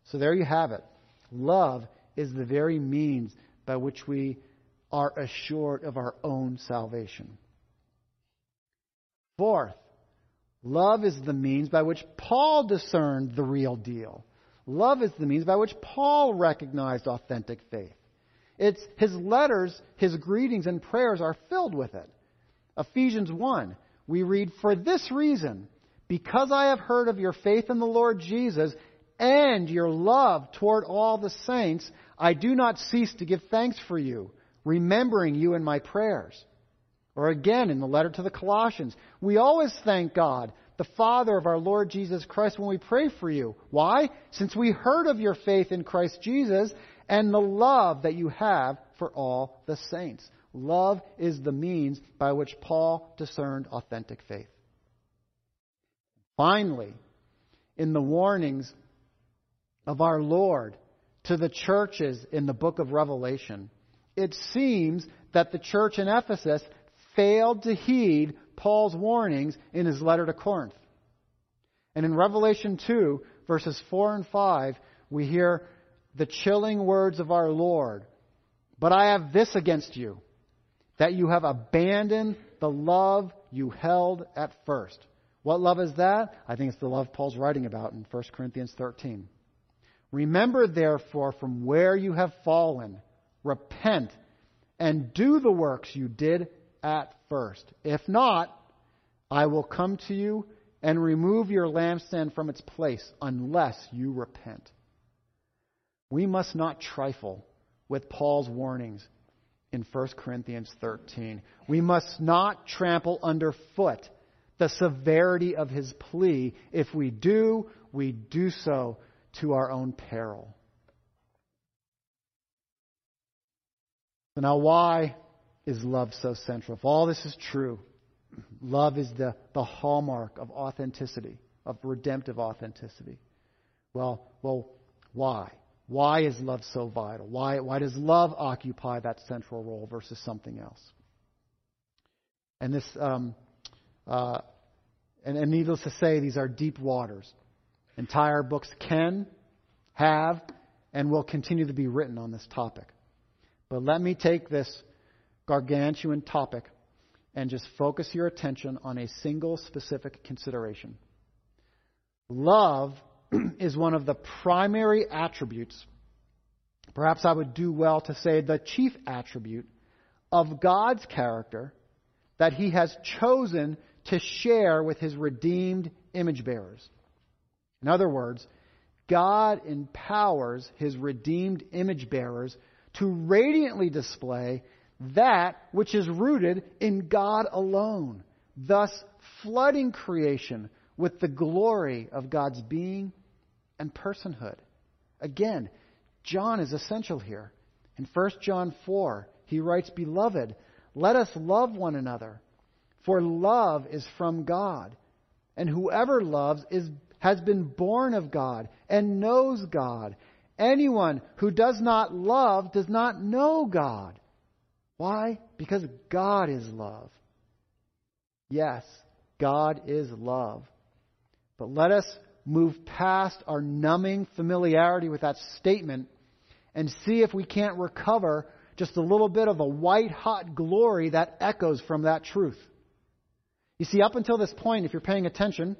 So there you have it. Love is the very means by which we are assured of our own salvation. Fourth, love is the means by which Paul discerned the real deal. Love is the means by which Paul recognized authentic faith. It's his letters, his greetings and prayers are filled with it. Ephesians 1, we read, For this reason, because I have heard of your faith in the Lord Jesus and your love toward all the saints, I do not cease to give thanks for you, remembering you in my prayers. Or again, in the letter to the Colossians, we always thank God, the Father of our Lord Jesus Christ, when we pray for you. Why? Since we heard of your faith in Christ Jesus and the love that you have for all the saints. Love is the means by which Paul discerned authentic faith. Finally, in the warnings of our Lord to the churches in the book of Revelation, it seems that the church in Ephesus failed to heed Paul's warnings in his letter to Corinth. And in Revelation 2, verses 4 and 5, we hear the chilling words of our Lord. But I have this against you, that you have abandoned the love you held at first. What love is that? I think it's the love Paul's writing about in 1 Corinthians 13. Remember, therefore, from where you have fallen, repent, and do the works you did at first. If not, I will come to you and remove your lampstand from its place unless you repent. We must not trifle with Paul's warnings in 1 Corinthians 13. We must not trample underfoot the severity of his plea. If we do, we do so to our own peril. Now, why is love so central? If all this is true, Love is the, the hallmark of authenticity, of redemptive authenticity. Well, well, why? Why is love so vital? Why, why does love occupy that central role versus something else? And this, um, uh, and, and needless to say, these are deep waters. Entire books can, have, and will continue to be written on this topic. But let me take this gargantuan topic and just focus your attention on a single specific consideration. Love *clears throat* is one of the primary attributes, perhaps I would do well to say the chief attribute, of God's character that He has chosen to share with His redeemed image bearers. In other words, God empowers His redeemed image bearers to radiantly display that which is rooted in God alone, thus flooding creation with the glory of God's being and personhood. Again, John is essential here. In 1 John 4, he writes, Beloved, let us love one another, for love is from God. And whoever loves is, has been born of God and knows God. Anyone who does not love does not know God. Why? Because God is love. Yes, God is love. But let us move past our numbing familiarity with that statement and see if we can't recover just a little bit of a white hot glory that echoes from that truth. You see, up until this point, if you're paying attention,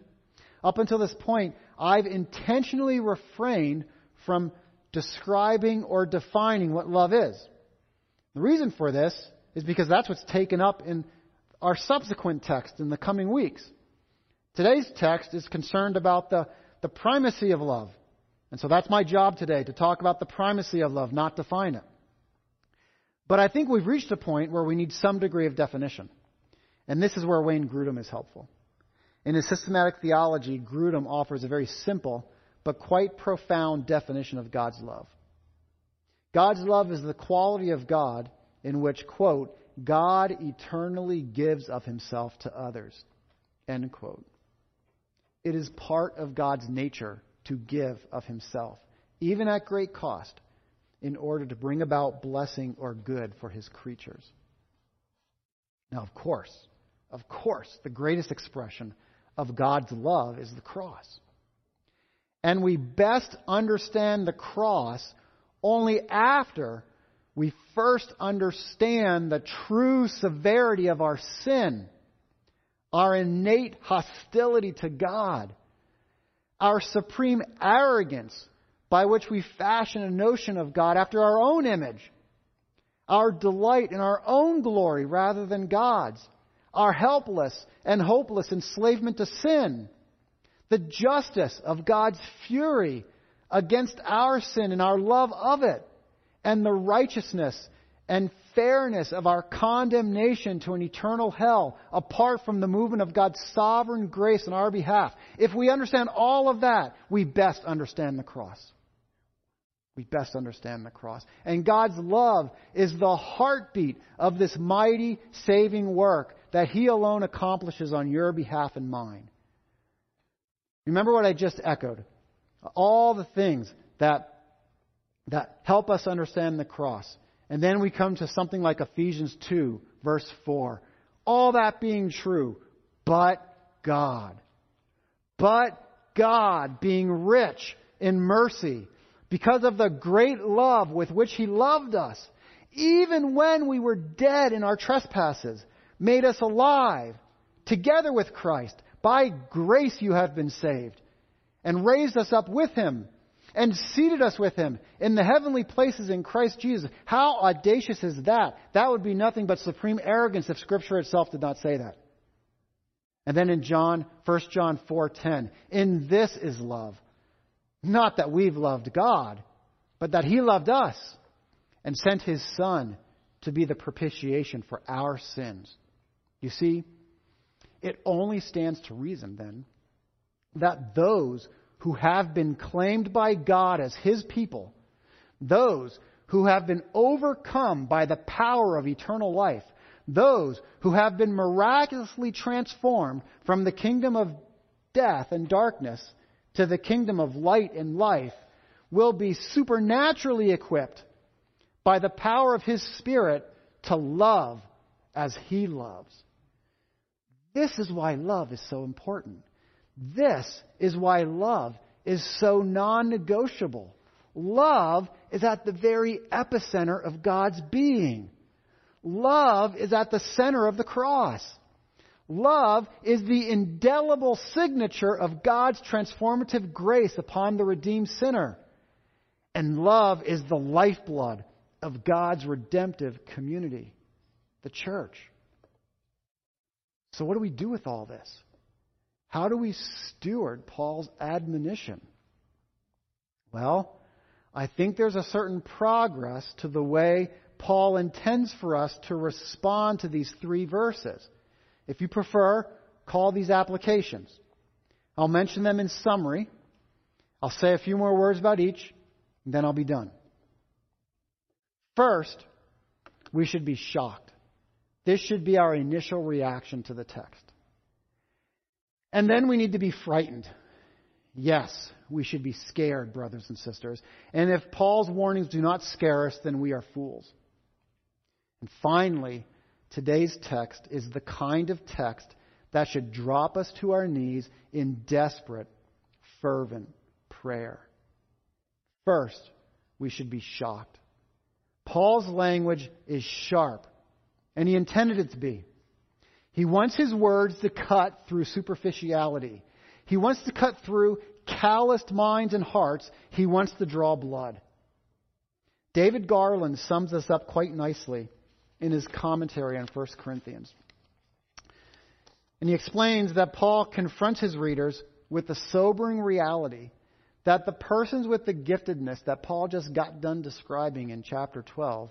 up until this point, I've intentionally refrained from describing or defining what love is. The reason for this is because that's what's taken up in our subsequent text in the coming weeks. Today's text is concerned about the, the primacy of love. And so that's my job today, to talk about the primacy of love, not define it. But I think we've reached a point where we need some degree of definition. And this is where Wayne Grudem is helpful. In his systematic theology, Grudem offers a very simple but quite profound definition of God's love. God's love is the quality of God in which, quote, God eternally gives of himself to others, end quote. It is part of God's nature to give of himself, even at great cost, in order to bring about blessing or good for his creatures. Now, of course, of course, the greatest expression of God's love is the cross. And we best understand the cross only after we first understand the true severity of our sin, our innate hostility to God, our supreme arrogance by which we fashion a notion of God after our own image, our delight in our own glory rather than God's, our helpless and hopeless enslavement to sin, the justice of God's fury against our sin and our love of it, and the righteousness and fairness of our condemnation to an eternal hell apart from the movement of God's sovereign grace on our behalf. If we understand all of that, we best understand the cross. We best understand the cross. And God's love is the heartbeat of this mighty saving work that He alone accomplishes on your behalf and mine. Remember what I just echoed. All the things that, that help us understand the cross. And then we come to something like Ephesians 2, verse 4. All that being true, but God. But God being rich in mercy because of the great love with which He loved us, even when we were dead in our trespasses, made us alive together with Christ. By grace you have been saved and raised us up with him and seated us with him in the heavenly places in Christ Jesus. How audacious is that? That would be nothing but supreme arrogance if scripture itself did not say that. And then in John, 1 John 4:10, in this is love. Not that we've loved God, but that he loved us and sent his son to be the propitiation for our sins. You see, it only stands to reason then that those who have been claimed by God as His people, those who have been overcome by the power of eternal life, those who have been miraculously transformed from the kingdom of death and darkness to the kingdom of light and life, will be supernaturally equipped by the power of His Spirit to love as He loves. This is why love is so important. This is why love is so non negotiable. Love is at the very epicenter of God's being. Love is at the center of the cross. Love is the indelible signature of God's transformative grace upon the redeemed sinner. And love is the lifeblood of God's redemptive community, the church. So, what do we do with all this? How do we steward Paul's admonition? Well, I think there's a certain progress to the way Paul intends for us to respond to these three verses. If you prefer, call these applications. I'll mention them in summary. I'll say a few more words about each, and then I'll be done. First, we should be shocked. This should be our initial reaction to the text. And then we need to be frightened. Yes, we should be scared, brothers and sisters. And if Paul's warnings do not scare us, then we are fools. And finally, today's text is the kind of text that should drop us to our knees in desperate, fervent prayer. First, we should be shocked. Paul's language is sharp, and he intended it to be. He wants his words to cut through superficiality. He wants to cut through calloused minds and hearts. He wants to draw blood. David Garland sums this up quite nicely in his commentary on 1 Corinthians. And he explains that Paul confronts his readers with the sobering reality that the persons with the giftedness that Paul just got done describing in chapter 12,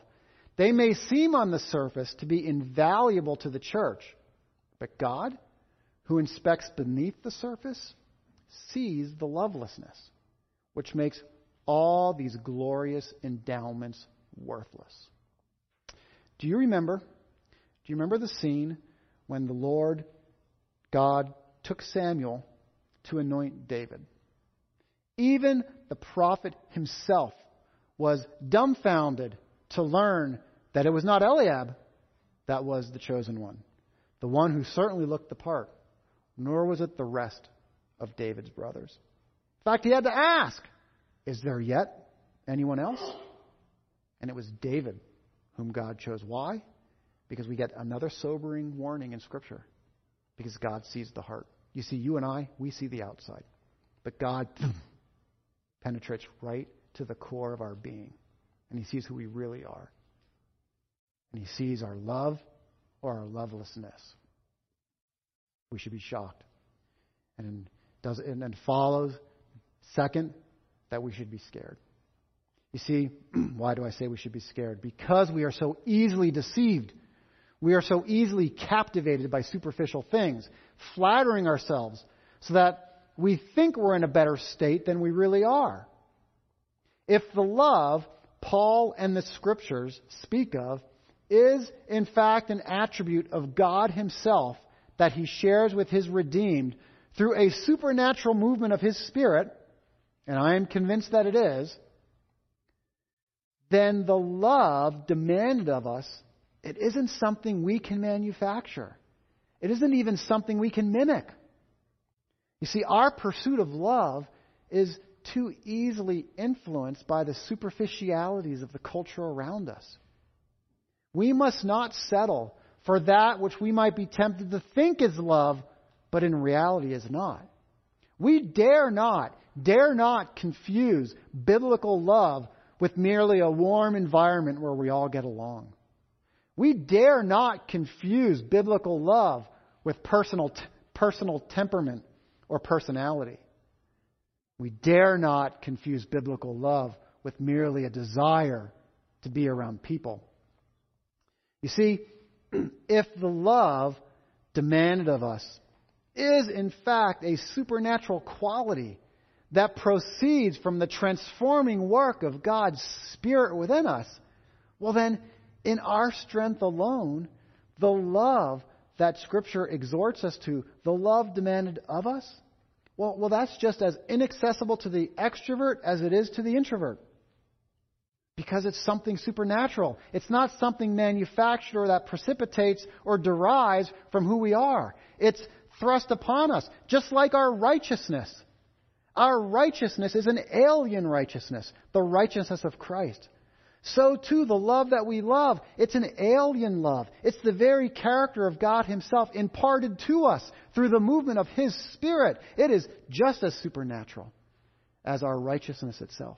they may seem on the surface to be invaluable to the church, but God, who inspects beneath the surface, sees the lovelessness, which makes all these glorious endowments worthless. Do you remember? Do you remember the scene when the Lord God took Samuel to anoint David? Even the prophet himself was dumbfounded to learn that it was not Eliab that was the chosen one, the one who certainly looked the part, nor was it the rest of David's brothers. In fact, he had to ask, Is there yet anyone else? And it was David whom God chose. Why? Because we get another sobering warning in Scripture. Because God sees the heart. You see, you and I, we see the outside. But God *clears throat* penetrates right to the core of our being. And He sees who we really are. And He sees our love or our lovelessness. We should be shocked. And does and then follows second that we should be scared. You see, *clears throat* why do I say we should be scared? Because we are so easily deceived. We are so easily captivated by superficial things, flattering ourselves so that we think we're in a better state than we really are. If the love Paul and the scriptures speak of is in fact an attribute of God himself that he shares with his redeemed through a supernatural movement of his spirit, and I am convinced that it is, then the love demanded of us, it isn't something we can manufacture. It isn't even something we can mimic. You see, our pursuit of love is too easily influenced by the superficialities of the culture around us. We must not settle for that which we might be tempted to think is love, but in reality is not. We dare not, dare not confuse biblical love with merely a warm environment where we all get along. We dare not confuse biblical love with personal, personal temperament or personality. We dare not confuse biblical love with merely a desire to be around people. You see, *clears throat* if the love demanded of us is in fact a supernatural quality that proceeds from the transforming work of God's Spirit within us, well, then, in our strength alone, the love that Scripture exhorts us to, the love demanded of us, well, well, that's just as inaccessible to the extrovert as it is to the introvert. Because it's something supernatural. It's not something manufactured or that precipitates or derives from who we are. It's thrust upon us, just like our righteousness. Our righteousness is an alien righteousness, the righteousness of Christ. So too, the love that we love, it's an alien love. It's the very character of God Himself imparted to us through the movement of His Spirit. It is just as supernatural as our righteousness itself.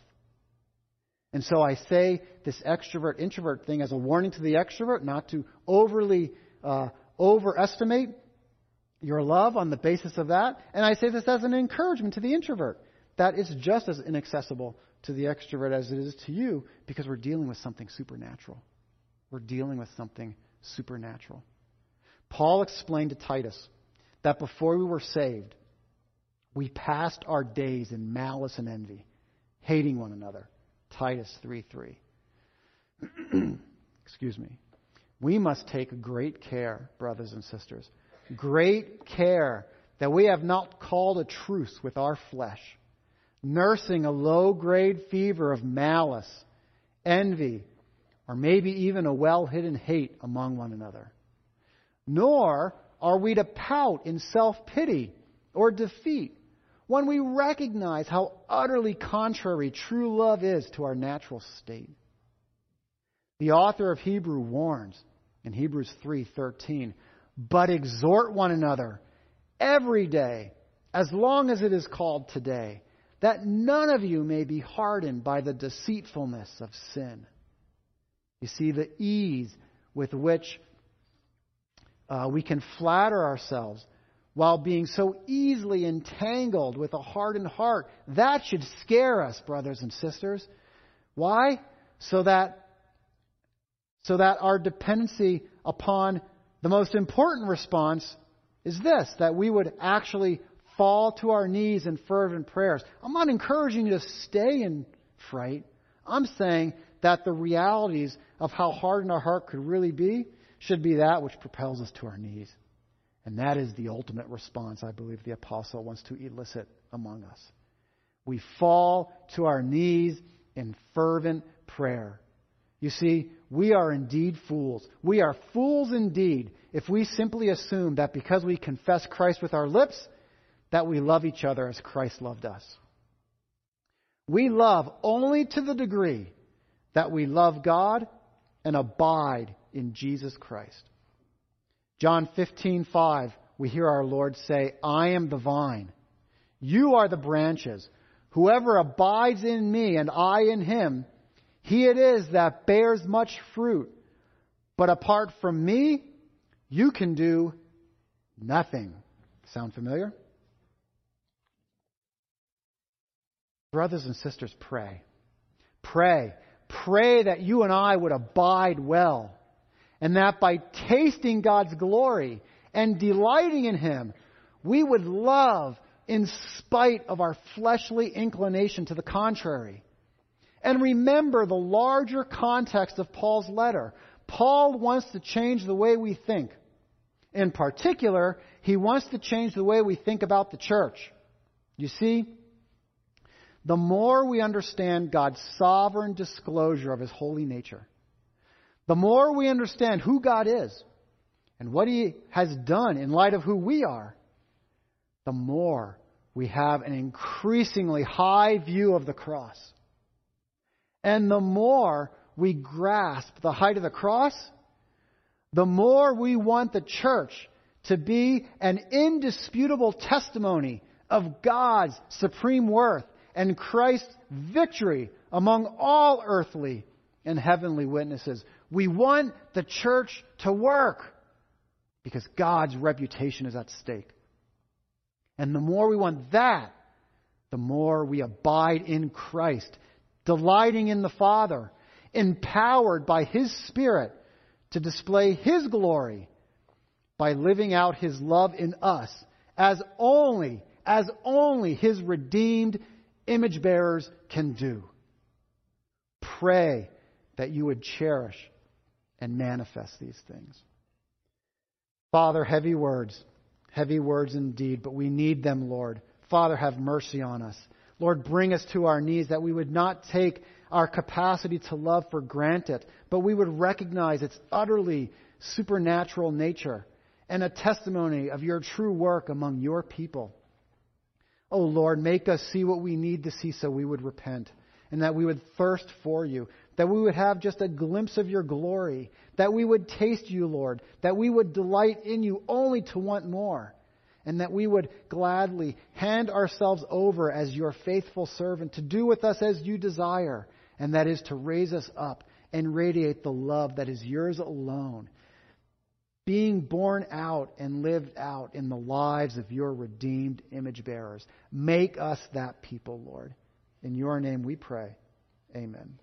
And so I say this extrovert introvert thing as a warning to the extrovert not to overly uh, overestimate your love on the basis of that. And I say this as an encouragement to the introvert that is just as inaccessible to the extrovert as it is to you because we're dealing with something supernatural. We're dealing with something supernatural. Paul explained to Titus that before we were saved, we passed our days in malice and envy, hating one another. Titus 3 3. *clears throat* Excuse me. We must take great care, brothers and sisters, great care that we have not called a truce with our flesh nursing a low grade fever of malice, envy, or maybe even a well hidden hate among one another. Nor are we to pout in self pity or defeat when we recognize how utterly contrary true love is to our natural state. The author of Hebrew warns in Hebrews 3:13, "But exhort one another every day, as long as it is called today, that none of you may be hardened by the deceitfulness of sin. You see, the ease with which uh, we can flatter ourselves while being so easily entangled with a hardened heart, that should scare us, brothers and sisters. Why? So that, so that our dependency upon the most important response is this that we would actually fall to our knees in fervent prayers. I'm not encouraging you to stay in fright. I'm saying that the realities of how hardened our heart could really be should be that which propels us to our knees. And that is the ultimate response I believe the apostle wants to elicit among us. We fall to our knees in fervent prayer. You see, we are indeed fools. We are fools indeed if we simply assume that because we confess Christ with our lips, that we love each other as Christ loved us. We love only to the degree that we love God and abide in Jesus Christ. John 15:5 we hear our Lord say, "I am the vine. You are the branches. Whoever abides in me and I in him, he it is that bears much fruit. But apart from me, you can do nothing." Sound familiar? Brothers and sisters, pray. Pray. Pray that you and I would abide well. And that by tasting God's glory and delighting in Him, we would love in spite of our fleshly inclination to the contrary. And remember the larger context of Paul's letter. Paul wants to change the way we think. In particular, he wants to change the way we think about the church. You see, the more we understand God's sovereign disclosure of His holy nature, the more we understand who God is and what He has done in light of who we are, the more we have an increasingly high view of the cross. And the more we grasp the height of the cross, the more we want the church to be an indisputable testimony of God's supreme worth and Christ's victory among all earthly and heavenly witnesses. We want the church to work because God's reputation is at stake. And the more we want that, the more we abide in Christ, delighting in the Father, empowered by His Spirit to display His glory by living out His love in us as only, as only His redeemed image bearers can do. Pray that you would cherish and manifest these things. Father, heavy words, heavy words indeed, but we need them, Lord. Father, have mercy on us. Lord, bring us to our knees that we would not take our capacity to love for granted, but we would recognize its utterly supernatural nature and a testimony of your true work among your people. Oh Lord, make us see what we need to see so we would repent and that we would thirst for you, that we would have just a glimpse of your glory, that we would taste you, Lord, that we would delight in you only to want more, and that we would gladly hand ourselves over as your faithful servant to do with us as you desire, and that is to raise us up and radiate the love that is yours alone, being born out and lived out in the lives of your redeemed image bearers. Make us that people, Lord. In your name we pray. Amen.